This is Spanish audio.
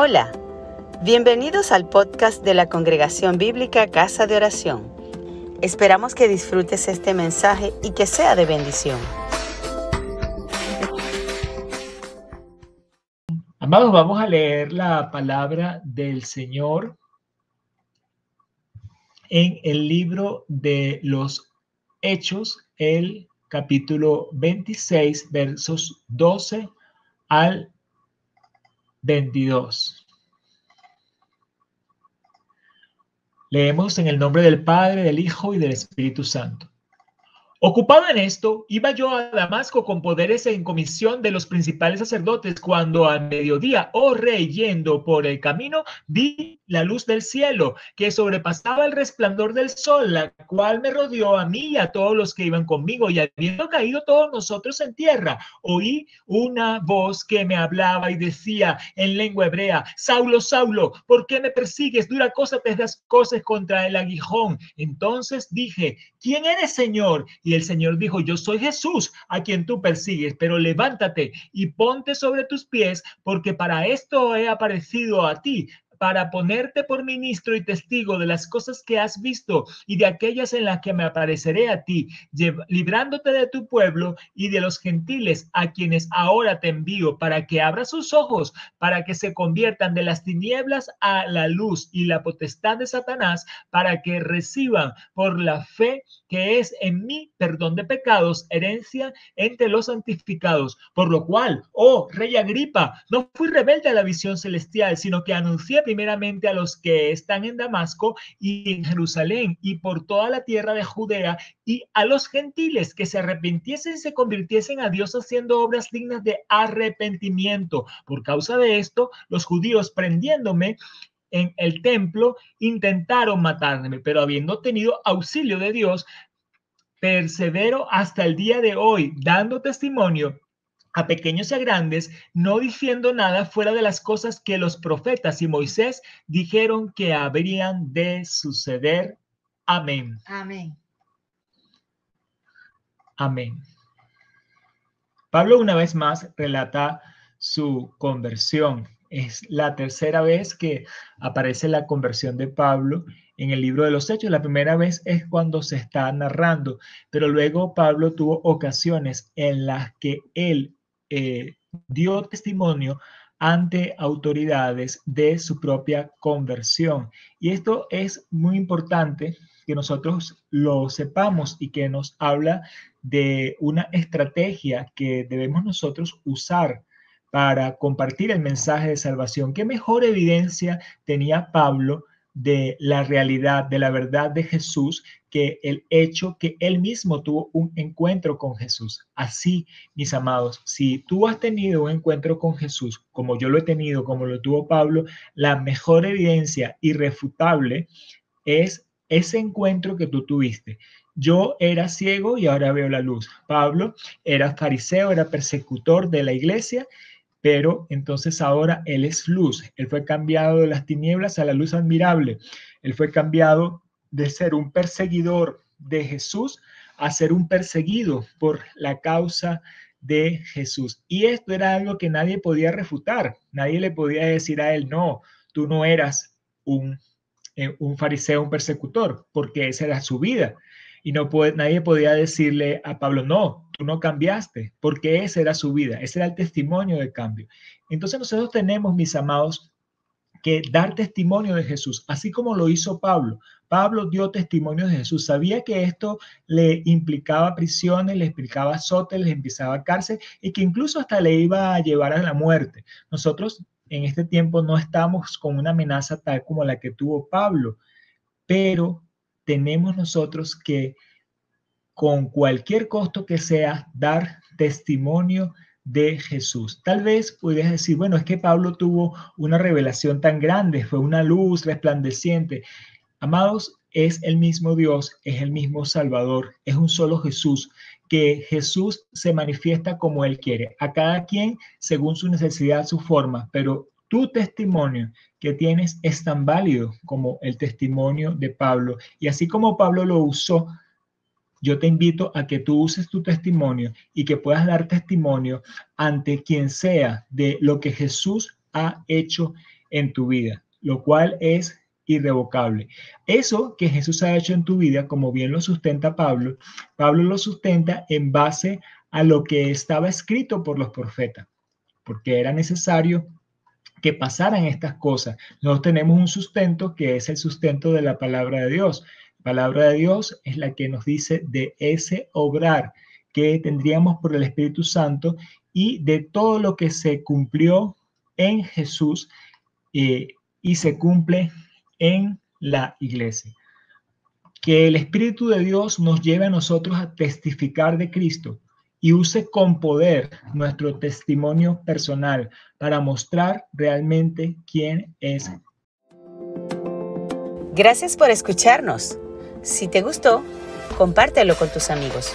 Hola, bienvenidos al podcast de la Congregación Bíblica Casa de Oración. Esperamos que disfrutes este mensaje y que sea de bendición. Amados, vamos a leer la palabra del Señor en el libro de los Hechos, el capítulo 26, versos 12 al 22. Leemos en el nombre del Padre, del Hijo y del Espíritu Santo. Ocupado en esto, iba yo a Damasco con poderes en comisión de los principales sacerdotes, cuando al mediodía, oh rey, yendo por el camino, vi la luz del cielo, que sobrepasaba el resplandor del sol, la cual me rodeó a mí y a todos los que iban conmigo, y habiendo caído todos nosotros en tierra, oí una voz que me hablaba y decía en lengua hebrea, Saulo, Saulo, ¿por qué me persigues? Dura cosa te das cosas contra el aguijón. Entonces dije, ¿quién eres, Señor? Y el Señor dijo, yo soy Jesús a quien tú persigues, pero levántate y ponte sobre tus pies, porque para esto he aparecido a ti, para ponerte por ministro y testigo de las cosas que has visto y de aquellas en las que me apareceré a ti, librándote de tu pueblo y de los gentiles a quienes ahora te envío, para que abra sus ojos, para que se conviertan de las tinieblas a la luz y la potestad de Satanás, para que reciban por la fe que es en mí perdón de pecados, herencia entre los santificados. Por lo cual, oh rey Agripa, no fui rebelde a la visión celestial, sino que anuncié primeramente a los que están en Damasco y en Jerusalén y por toda la tierra de Judea y a los gentiles que se arrepintiesen y se convirtiesen a Dios haciendo obras dignas de arrepentimiento. Por causa de esto, los judíos prendiéndome en el templo intentaron matarme, pero habiendo tenido auxilio de Dios, persevero hasta el día de hoy, dando testimonio a pequeños y a grandes, no diciendo nada fuera de las cosas que los profetas y Moisés dijeron que habrían de suceder. Amén. Amén. Amén. Pablo una vez más relata su conversión. Es la tercera vez que aparece la conversión de Pablo en el libro de los Hechos. La primera vez es cuando se está narrando, pero luego Pablo tuvo ocasiones en las que él eh, dio testimonio ante autoridades de su propia conversión. Y esto es muy importante que nosotros lo sepamos y que nos habla de una estrategia que debemos nosotros usar para compartir el mensaje de salvación. ¿Qué mejor evidencia tenía Pablo de la realidad, de la verdad de Jesús, que el hecho que él mismo tuvo un encuentro con Jesús. Así, mis amados, si tú has tenido un encuentro con Jesús, como yo lo he tenido, como lo tuvo Pablo, la mejor evidencia irrefutable es ese encuentro que tú tuviste. Yo era ciego y ahora veo la luz. Pablo era fariseo, era persecutor de la iglesia pero entonces ahora Él es luz. Él fue cambiado de las tinieblas a la luz admirable. Él fue cambiado de ser un perseguidor de Jesús a ser un perseguido por la causa de Jesús. Y esto era algo que nadie podía refutar. Nadie le podía decir a él, no, tú no eras un, eh, un fariseo, un persecutor, porque esa era su vida. Y no nadie podía decirle a Pablo, no, tú no cambiaste, porque esa era su vida, ese era el testimonio de cambio. Entonces nosotros tenemos, mis amados, que dar testimonio de Jesús, así como lo hizo Pablo. Pablo dio testimonio de Jesús, sabía que esto le implicaba prisiones, le implicaba azotes, le implicaba cárcel y que incluso hasta le iba a llevar a la muerte. Nosotros en este tiempo no estamos con una amenaza tal como la que tuvo Pablo, pero tenemos nosotros que con cualquier costo que sea, dar testimonio de Jesús. Tal vez pudieras decir, bueno, es que Pablo tuvo una revelación tan grande, fue una luz resplandeciente. Amados, es el mismo Dios, es el mismo Salvador, es un solo Jesús, que Jesús se manifiesta como Él quiere, a cada quien según su necesidad, su forma, pero tu testimonio que tienes es tan válido como el testimonio de Pablo. Y así como Pablo lo usó yo te invito a que tú uses tu testimonio y que puedas dar testimonio ante quien sea de lo que Jesús ha hecho en tu vida, lo cual es irrevocable. Eso que Jesús ha hecho en tu vida, como bien lo sustenta Pablo, Pablo lo sustenta en base a lo que estaba escrito por los profetas, porque era necesario que pasaran estas cosas. Nosotros tenemos un sustento que es el sustento de la palabra de Dios. La palabra de Dios es la que nos dice de ese obrar que tendríamos por el Espíritu Santo y de todo lo que se cumplió en Jesús eh, y se cumple en la iglesia. Que el Espíritu de Dios nos lleve a nosotros a testificar de Cristo y use con poder nuestro testimonio personal para mostrar realmente quién es. Gracias por escucharnos. Si te gustó, compártelo con tus amigos.